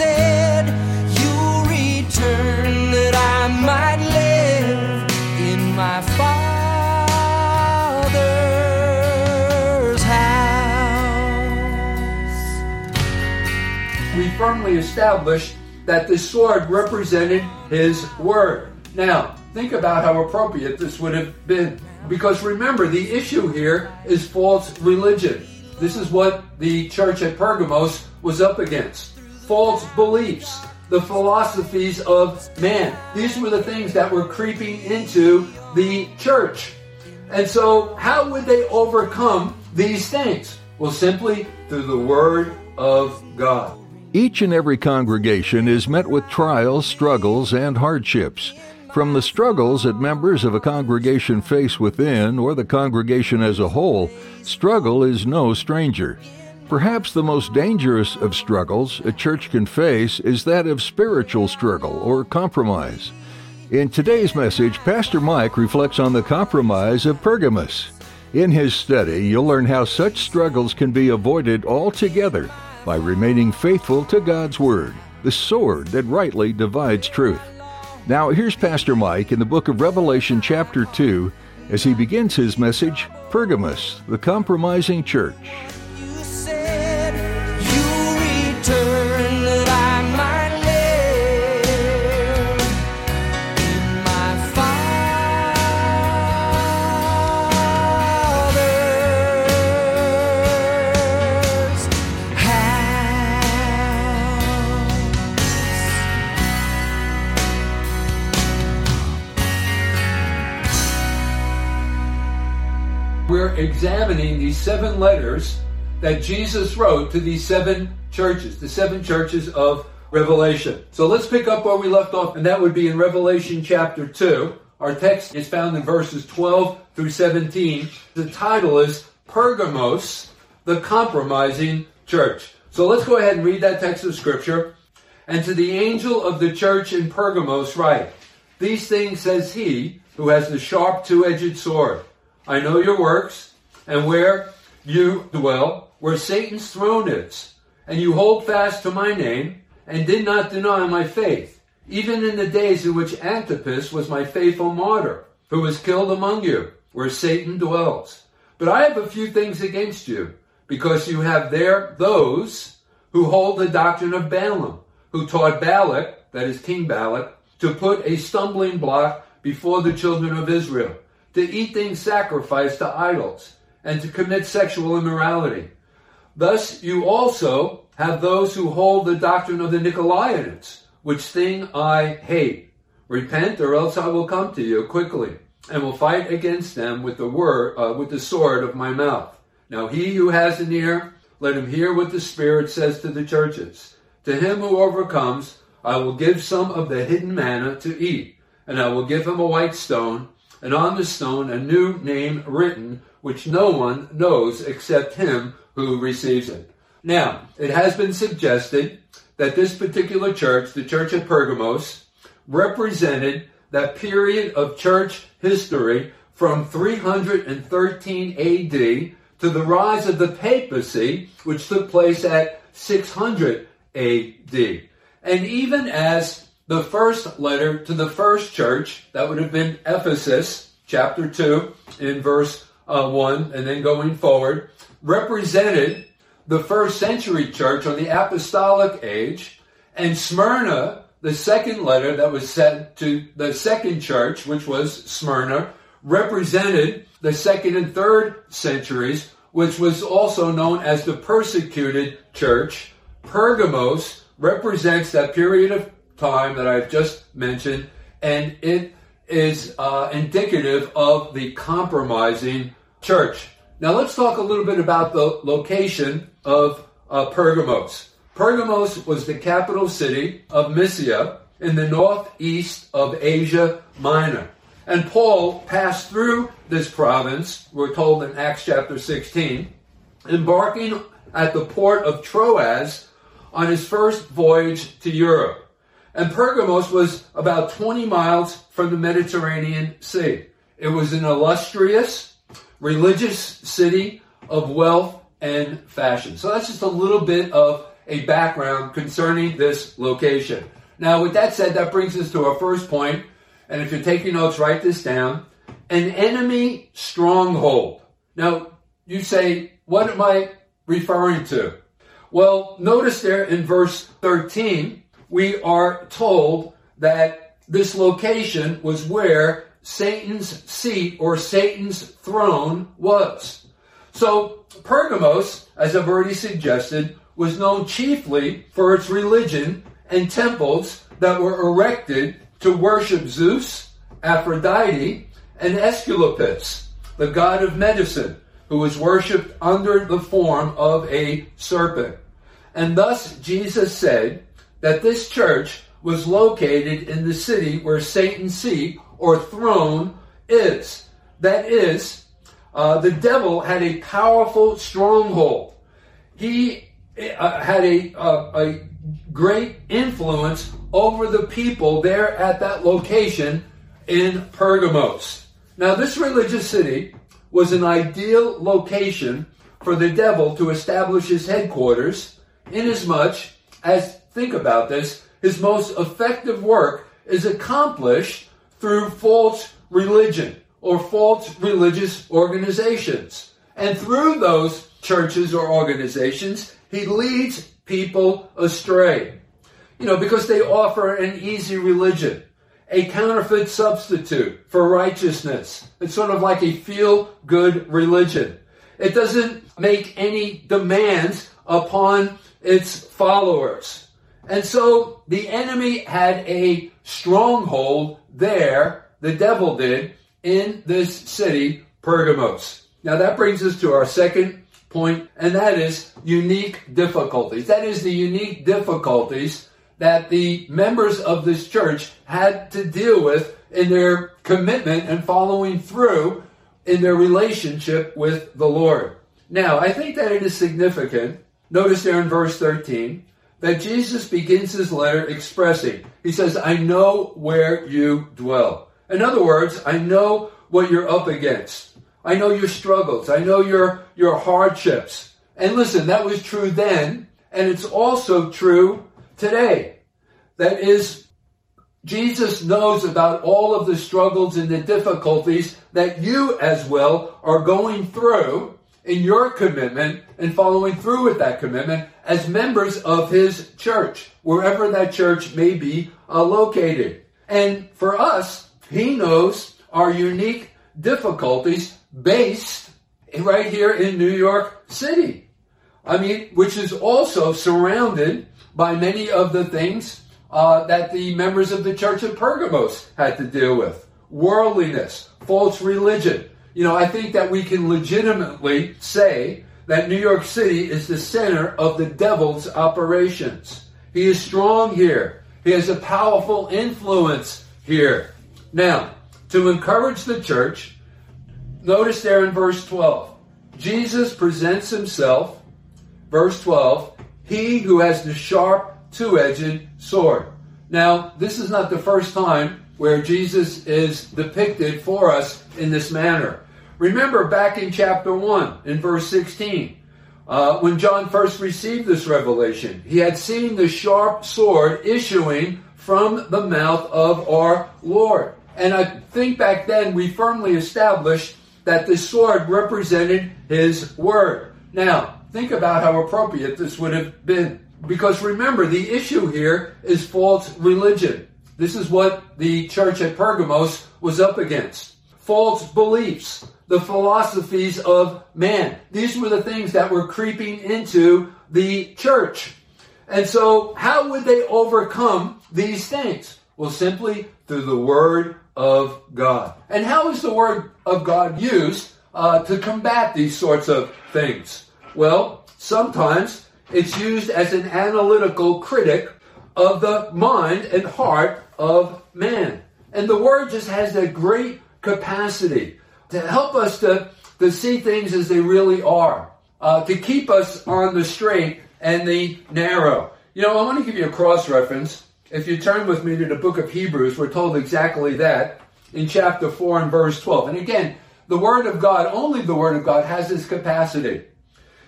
said. You'll return that I might live in my Father's house. we firmly established that this sword represented his word. Now, think about how appropriate this would have been. Because remember, the issue here is false religion. This is what the church at Pergamos was up against false beliefs, the philosophies of man. These were the things that were creeping into the church. And so, how would they overcome these things? Well, simply through the Word of God. Each and every congregation is met with trials, struggles, and hardships. From the struggles that members of a congregation face within or the congregation as a whole, struggle is no stranger. Perhaps the most dangerous of struggles a church can face is that of spiritual struggle or compromise. In today's message, Pastor Mike reflects on the compromise of Pergamos. In his study, you'll learn how such struggles can be avoided altogether by remaining faithful to God's Word, the sword that rightly divides truth. Now, here's Pastor Mike in the book of Revelation, chapter 2, as he begins his message Pergamos, the Compromising Church. We're examining these seven letters that Jesus wrote to these seven churches, the seven churches of Revelation. So let's pick up where we left off, and that would be in Revelation chapter 2. Our text is found in verses 12 through 17. The title is Pergamos, the Compromising Church. So let's go ahead and read that text of Scripture. And to the angel of the church in Pergamos write, These things says he who has the sharp two edged sword. I know your works, and where you dwell, where Satan's throne is, and you hold fast to my name, and did not deny my faith, even in the days in which Antipas was my faithful martyr, who was killed among you, where Satan dwells. But I have a few things against you, because you have there those who hold the doctrine of Balaam, who taught Balak, that is King Balak, to put a stumbling block before the children of Israel, to eat things sacrificed to idols, and to commit sexual immorality. Thus you also have those who hold the doctrine of the Nicolaitans, which thing I hate. Repent, or else I will come to you quickly, and will fight against them with the word, uh, with the sword of my mouth. Now he who has an ear, let him hear what the Spirit says to the churches. To him who overcomes, I will give some of the hidden manna to eat, and I will give him a white stone, and on the stone a new name written, which no one knows except him who receives it. Now, it has been suggested that this particular church, the church of Pergamos, represented that period of church history from 313 AD to the rise of the papacy, which took place at 600 AD. And even as the first letter to the first church, that would have been Ephesus, chapter 2, in verse uh, 1, and then going forward, represented the first century church or the apostolic age, and Smyrna, the second letter that was sent to the second church, which was Smyrna, represented the second and third centuries, which was also known as the persecuted church. Pergamos represents that period of time that I've just mentioned, and it is uh, indicative of the compromising church. Now let's talk a little bit about the location of uh, Pergamos. Pergamos was the capital city of Mysia in the northeast of Asia Minor. And Paul passed through this province, we're told in Acts chapter 16, embarking at the port of Troas on his first voyage to Europe. And Pergamos was about 20 miles from the Mediterranean Sea. It was an illustrious religious city of wealth and fashion. So that's just a little bit of a background concerning this location. Now, with that said, that brings us to our first point. And if you're taking notes, write this down. An enemy stronghold. Now, you say, what am I referring to? Well, notice there in verse 13, we are told that this location was where Satan's seat or Satan's throne was. So, Pergamos, as I've already suggested, was known chiefly for its religion and temples that were erected to worship Zeus, Aphrodite, and Aesculapius, the god of medicine, who was worshipped under the form of a serpent. And thus Jesus said that this church was located in the city where Satan's seat or throne is. That is, uh, the devil had a powerful stronghold. He uh, had a, uh, a great influence over the people there at that location in Pergamos. Now, this religious city was an ideal location for the devil to establish his headquarters, inasmuch as, think about this, his most effective work is accomplished through false religion or false religious organizations. And through those churches or organizations, he leads people astray. You know, because they offer an easy religion, a counterfeit substitute for righteousness. It's sort of like a feel good religion. It doesn't make any demands upon its followers. And so the enemy had a stronghold there, the devil did, in this city, Pergamos. Now that brings us to our second point, and that is unique difficulties. That is the unique difficulties that the members of this church had to deal with in their commitment and following through in their relationship with the Lord. Now, I think that it is significant. Notice there in verse 13 that Jesus begins his letter expressing, he says, I know where you dwell. In other words, I know what you're up against. I know your struggles. I know your, your hardships. And listen, that was true then, and it's also true today. That is, Jesus knows about all of the struggles and the difficulties that you as well are going through in your commitment and following through with that commitment as members of his church, wherever that church may be uh, located. And for us, he knows our unique difficulties based right here in New York City. I mean, which is also surrounded by many of the things uh, that the members of the church of Pergamos had to deal with worldliness, false religion. You know, I think that we can legitimately say that New York City is the center of the devil's operations. He is strong here, he has a powerful influence here. Now, to encourage the church, notice there in verse 12, Jesus presents himself, verse 12, he who has the sharp two-edged sword. Now, this is not the first time where Jesus is depicted for us in this manner. Remember back in chapter 1, in verse 16, uh, when John first received this revelation, he had seen the sharp sword issuing from the mouth of our Lord. And I think back then we firmly established that this sword represented his word. Now, think about how appropriate this would have been. Because remember, the issue here is false religion. This is what the church at Pergamos was up against. False beliefs, the philosophies of man. These were the things that were creeping into the church. And so, how would they overcome these things? Well, simply through the Word of God. And how is the Word of God used uh, to combat these sorts of things? Well, sometimes it's used as an analytical critic of the mind and heart of man. And the word just has that great capacity to help us to, to see things as they really are, uh, to keep us on the straight and the narrow. You know, I want to give you a cross reference. If you turn with me to the book of Hebrews, we're told exactly that in chapter 4 and verse 12. And again, the Word of God, only the Word of God has this capacity.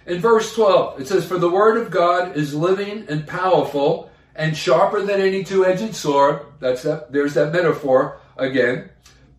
In verse 12, it says, For the Word of God is living and powerful and sharper than any two edged sword. That's that, there's that metaphor again.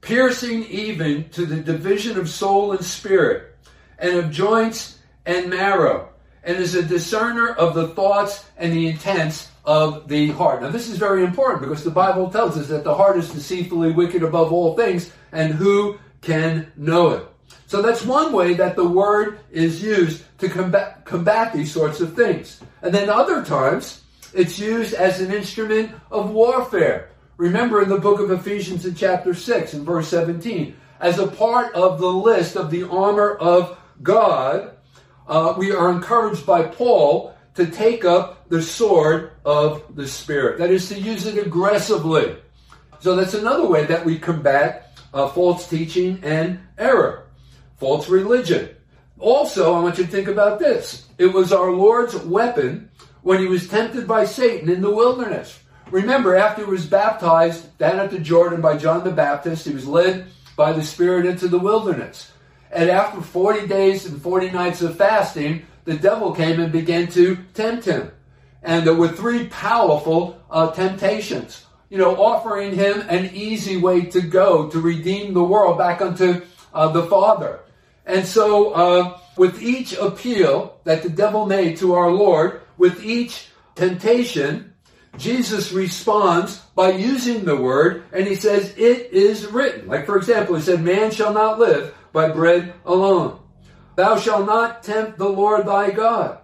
Piercing even to the division of soul and spirit, and of joints and marrow, and is a discerner of the thoughts and the intents of the heart. Now, this is very important because the Bible tells us that the heart is deceitfully wicked above all things, and who can know it? So that's one way that the word is used to combat, combat these sorts of things. And then other times, it's used as an instrument of warfare. Remember in the book of Ephesians in chapter 6 and verse 17, as a part of the list of the armor of God, uh, we are encouraged by Paul to take up the sword of the Spirit. That is to use it aggressively. So that's another way that we combat uh, false teaching and error, false religion. Also, I want you to think about this. It was our Lord's weapon when he was tempted by Satan in the wilderness. Remember, after he was baptized down at the Jordan by John the Baptist, he was led by the Spirit into the wilderness. And after 40 days and 40 nights of fasting, the devil came and began to tempt him. And there were three powerful uh, temptations, you know, offering him an easy way to go to redeem the world back unto uh, the Father. And so, uh, with each appeal that the devil made to our Lord, with each temptation, Jesus responds by using the word, and he says, It is written. Like, for example, he said, Man shall not live by bread alone. Thou shalt not tempt the Lord thy God.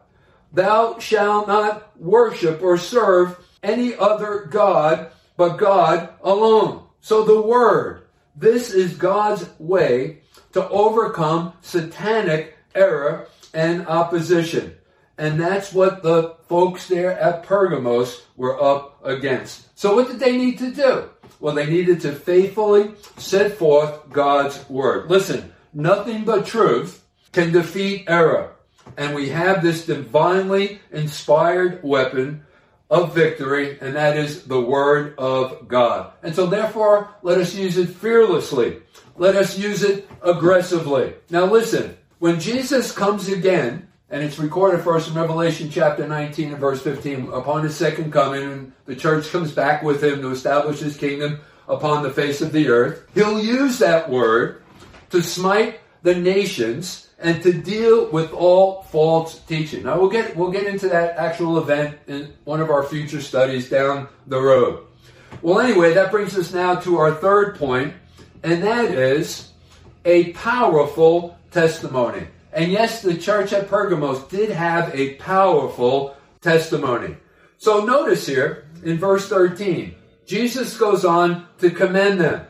Thou shalt not worship or serve any other God but God alone. So the word, this is God's way to overcome satanic error and opposition. And that's what the folks there at Pergamos were up against. So what did they need to do? Well, they needed to faithfully set forth God's word. Listen, nothing but truth can defeat error. And we have this divinely inspired weapon of victory, and that is the Word of God. And so, therefore, let us use it fearlessly. Let us use it aggressively. Now, listen, when Jesus comes again, and it's recorded for us in Revelation chapter 19 and verse 15, upon his second coming, the church comes back with him to establish his kingdom upon the face of the earth. He'll use that word to smite the nations and to deal with all false teaching. Now we'll get we'll get into that actual event in one of our future studies down the road. Well, anyway, that brings us now to our third point, and that is a powerful testimony. And yes, the church at Pergamos did have a powerful testimony. So notice here in verse 13, Jesus goes on to commend them.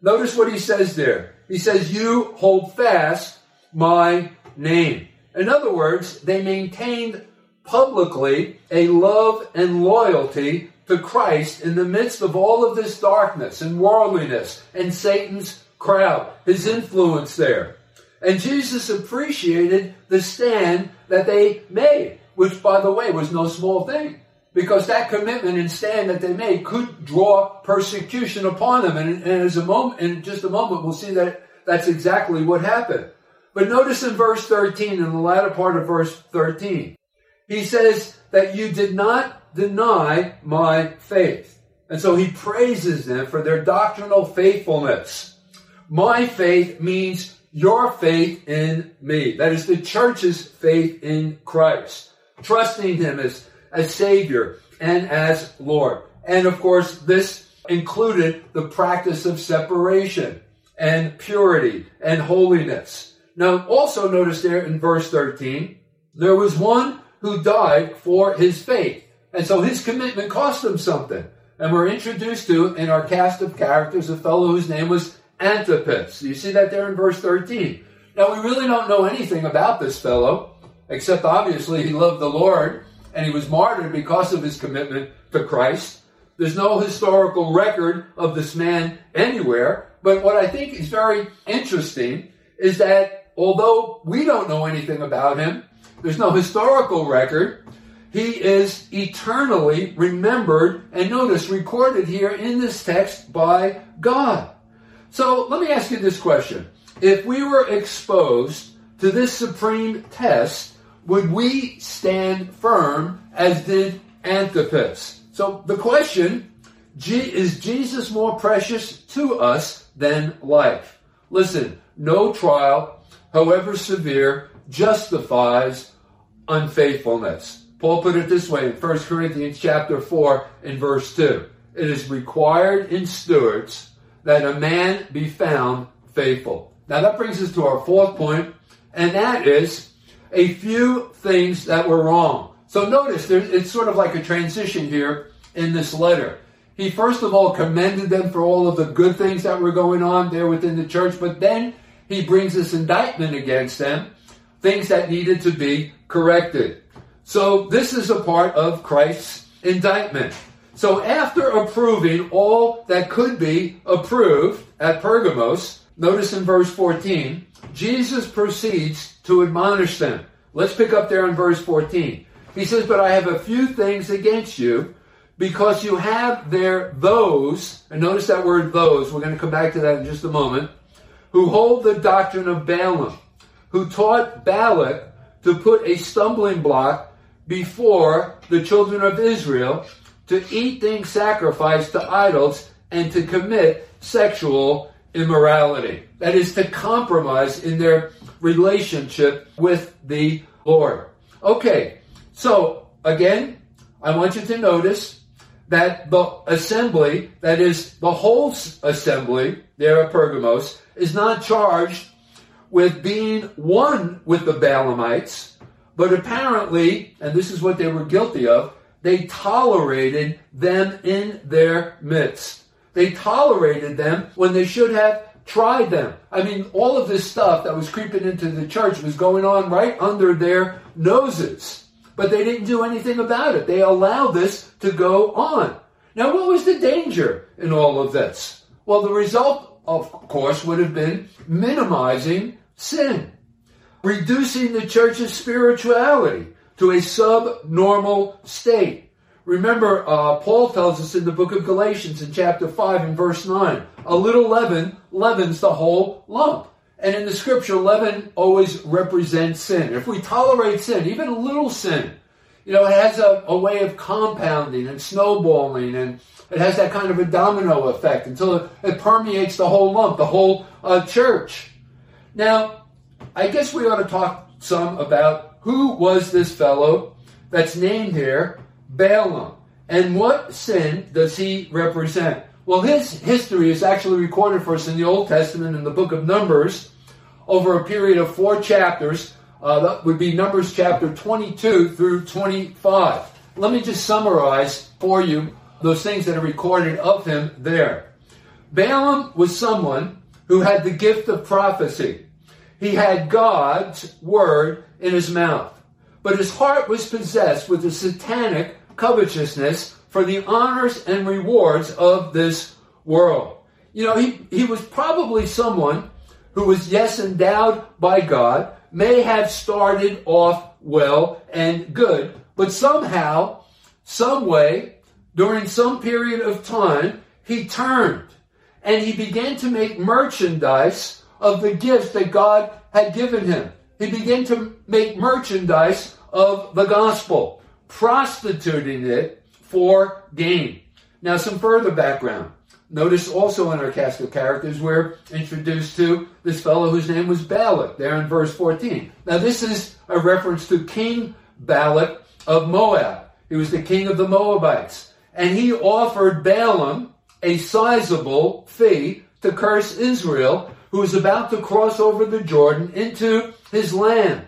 Notice what he says there. He says, You hold fast my name. In other words, they maintained publicly a love and loyalty to Christ in the midst of all of this darkness and worldliness and Satan's crowd, his influence there. And Jesus appreciated the stand that they made, which, by the way, was no small thing. Because that commitment and stand that they made could draw persecution upon them. And, and as a moment, in just a moment, we'll see that that's exactly what happened. But notice in verse 13, in the latter part of verse 13, he says that you did not deny my faith. And so he praises them for their doctrinal faithfulness. My faith means your faith in me. That is the church's faith in Christ. Trusting him as, as Savior and as Lord. And of course, this included the practice of separation and purity and holiness. Now, also notice there in verse 13, there was one who died for his faith. And so his commitment cost him something. And we're introduced to, in our cast of characters, a fellow whose name was Antipas. You see that there in verse 13. Now, we really don't know anything about this fellow. except obviously he loved the Lord and he was martyred because of his commitment to Christ. There's no historical record of this man anywhere. But what I think is very interesting is that although we don't know anything about him, there's no historical record, he is eternally remembered and notice recorded here in this text by God. So let me ask you this question. If we were exposed to this supreme test, would we stand firm as did Antipas? So the question, is Jesus more precious to us than life? Listen, no trial, however severe, justifies unfaithfulness. Paul put it this way in 1 Corinthians chapter 4 and verse 2. It is required in stewards that a man be found faithful. Now that brings us to our fourth point, and that is a few things that were wrong. So notice it's sort of like a transition here in this letter. He first of all commended them for all of the good things that were going on there within the church, but then he brings this indictment against them, things that needed to be corrected. So this is a part of Christ's indictment. So after approving all that could be approved at Pergamos, notice in verse 14, Jesus proceeds to admonish them. Let's pick up there in verse 14. He says, But I have a few things against you, because you have there those, and notice that word those, we're going to come back to that in just a moment, who hold the doctrine of Balaam, who taught Balak to put a stumbling block before the children of Israel to eat things sacrificed to idols and to commit sexual immorality. That is to compromise in their relationship with the Lord. Okay, so again, I want you to notice that the assembly, that is the whole assembly there at Pergamos, is not charged with being one with the Balaamites, but apparently, and this is what they were guilty of, they tolerated them in their midst. They tolerated them when they should have tried them. I mean, all of this stuff that was creeping into the church was going on right under their noses. But they didn't do anything about it. They allowed this to go on. Now, what was the danger in all of this? Well, the result, of course, would have been minimizing sin reducing the church's spirituality to a subnormal state. Remember, uh, Paul tells us in the book of Galatians in chapter 5 and verse 9, a little leaven leavens the whole lump. And in the scripture, leaven always represents sin. If we tolerate sin, even a little sin, you know, it has a, a way of compounding and snowballing and it has that kind of a domino effect until it, it permeates the whole lump, the whole uh, church. Now, I guess we ought to talk some about who was this fellow that's named here, Balaam, and what sin does he represent? Well, his history is actually recorded for us in the Old Testament in the book of Numbers over a period of four chapters. Uh, that would be Numbers chapter 22 through 25. Let me just summarize for you those things that are recorded of him there. Balaam was someone who had the gift of prophecy. He had God's word in his mouth. But his heart was possessed with a satanic covetousness for the honors and rewards of this world. You know, he, he was probably someone who was, yes, endowed by God, may have started off well and good, but somehow, some way, during some period of time, he turned and he began to make merchandise of the gifts that God had given him. He began to make merchandise of the gospel, prostituting it for gain. Now, some further background. Notice also in our cast of characters, we're introduced to this fellow whose name was Balak, there in verse 14. Now, this is a reference to King Balak of Moab. He was the king of the Moabites. And he offered Balaam a sizable fee to curse Israel, who was about to cross over the Jordan into his land.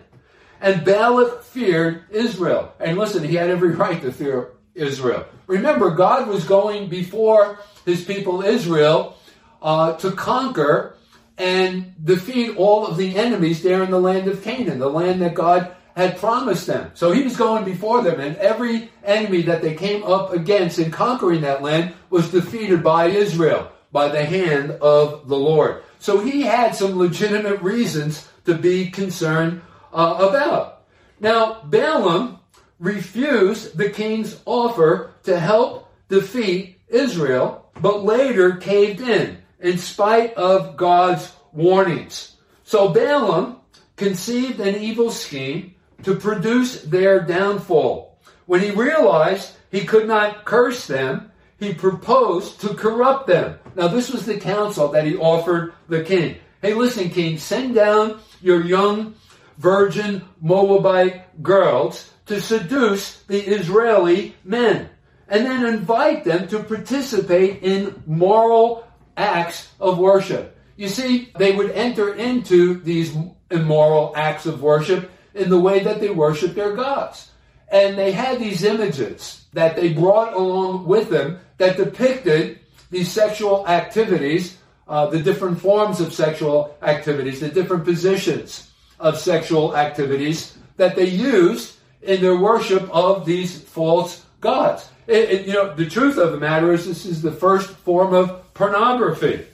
And Balak feared Israel. And listen, he had every right to fear Israel. Remember, God was going before his people Israel uh, to conquer and defeat all of the enemies there in the land of Canaan, the land that God had promised them. So he was going before them, and every enemy that they came up against in conquering that land was defeated by Israel by the hand of the Lord. So he had some legitimate reasons to be concerned uh, about. Now, Balaam refused the king's offer to help defeat Israel, but later caved in in spite of God's warnings. So Balaam conceived an evil scheme to produce their downfall. When he realized he could not curse them, he proposed to corrupt them. Now, this was the counsel that he offered the king. Hey, listen, king, send down your young virgin Moabite girls to seduce the Israeli men and then invite them to participate in moral acts of worship. You see, they would enter into these immoral acts of worship in the way that they worship their gods. And they had these images that they brought along with them that depicted these sexual activities, uh, the different forms of sexual activities, the different positions of sexual activities that they used in their worship of these false gods. It, it, you know, the truth of the matter is this is the first form of pornography.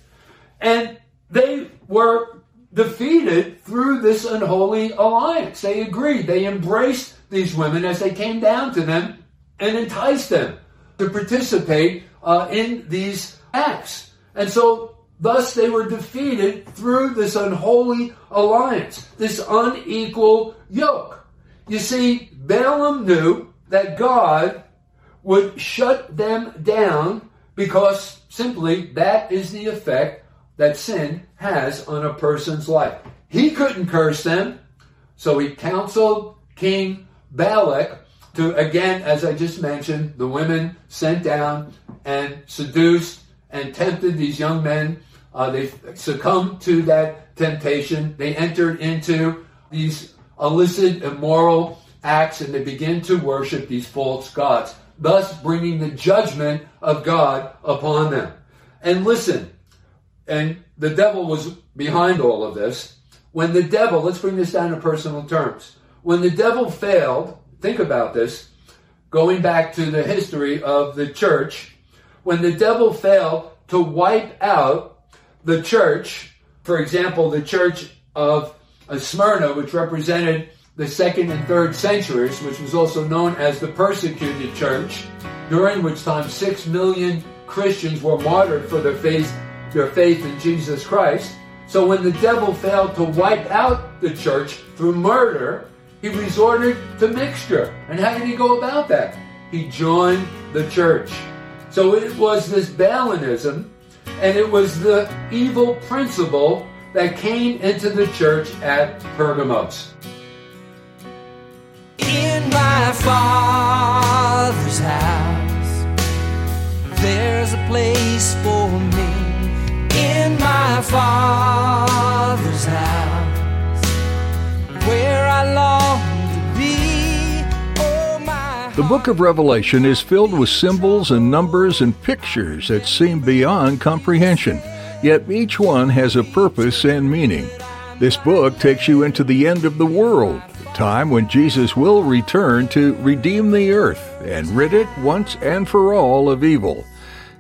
And they were defeated through this unholy alliance. They agreed. They embraced these women as they came down to them and enticed them to participate uh, in these acts. And so, thus, they were defeated through this unholy alliance, this unequal yoke. You see, Balaam knew that God would shut them down because simply that is the effect that sin has on a person's life. He couldn't curse them, so he counseled King Balak to, again, as I just mentioned, the women sent down and seduced and tempted these young men. Uh, they succumbed to that temptation. They entered into these illicit, immoral acts and they begin to worship these false gods, thus bringing the judgment of God upon them. And listen, and the devil was behind all of this. When the devil, let's bring this down to personal terms. When the devil failed, think about this, going back to the history of the church, when the devil failed to wipe out the church, for example, the church of Smyrna, which represented the second and third centuries, which was also known as the persecuted church, during which time six million Christians were martyred for their faith their faith in Jesus Christ. So when the devil failed to wipe out the church through murder, he resorted to mixture. And how did he go about that? He joined the church. So it was this Balaamism, and it was the evil principle that came into the church at Pergamos. In my father's house, there's a place for me. In my father's house, The book of Revelation is filled with symbols and numbers and pictures that seem beyond comprehension, yet each one has a purpose and meaning. This book takes you into the end of the world, the time when Jesus will return to redeem the earth and rid it once and for all of evil.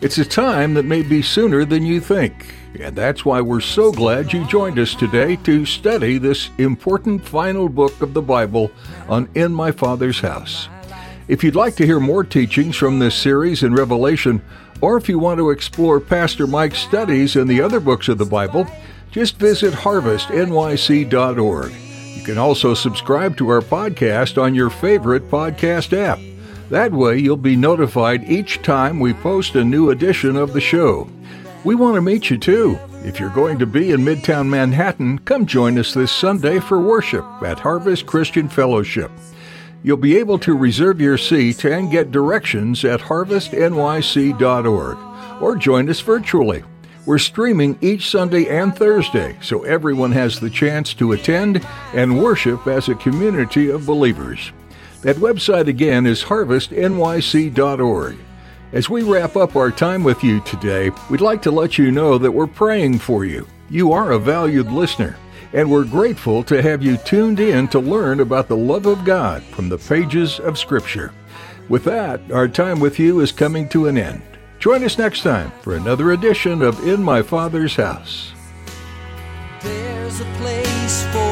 It's a time that may be sooner than you think, and that's why we're so glad you joined us today to study this important final book of the Bible on In My Father's House. If you'd like to hear more teachings from this series in Revelation, or if you want to explore Pastor Mike's studies in the other books of the Bible, just visit harvestnyc.org. You can also subscribe to our podcast on your favorite podcast app. That way, you'll be notified each time we post a new edition of the show. We want to meet you too. If you're going to be in Midtown Manhattan, come join us this Sunday for worship at Harvest Christian Fellowship. You'll be able to reserve your seat and get directions at harvestnyc.org or join us virtually. We're streaming each Sunday and Thursday, so everyone has the chance to attend and worship as a community of believers. That website again is harvestnyc.org. As we wrap up our time with you today, we'd like to let you know that we're praying for you. You are a valued listener, and we're grateful to have you tuned in to learn about the love of God from the pages of Scripture. With that, our time with you is coming to an end. Join us next time for another edition of In My Father's House. There's a place for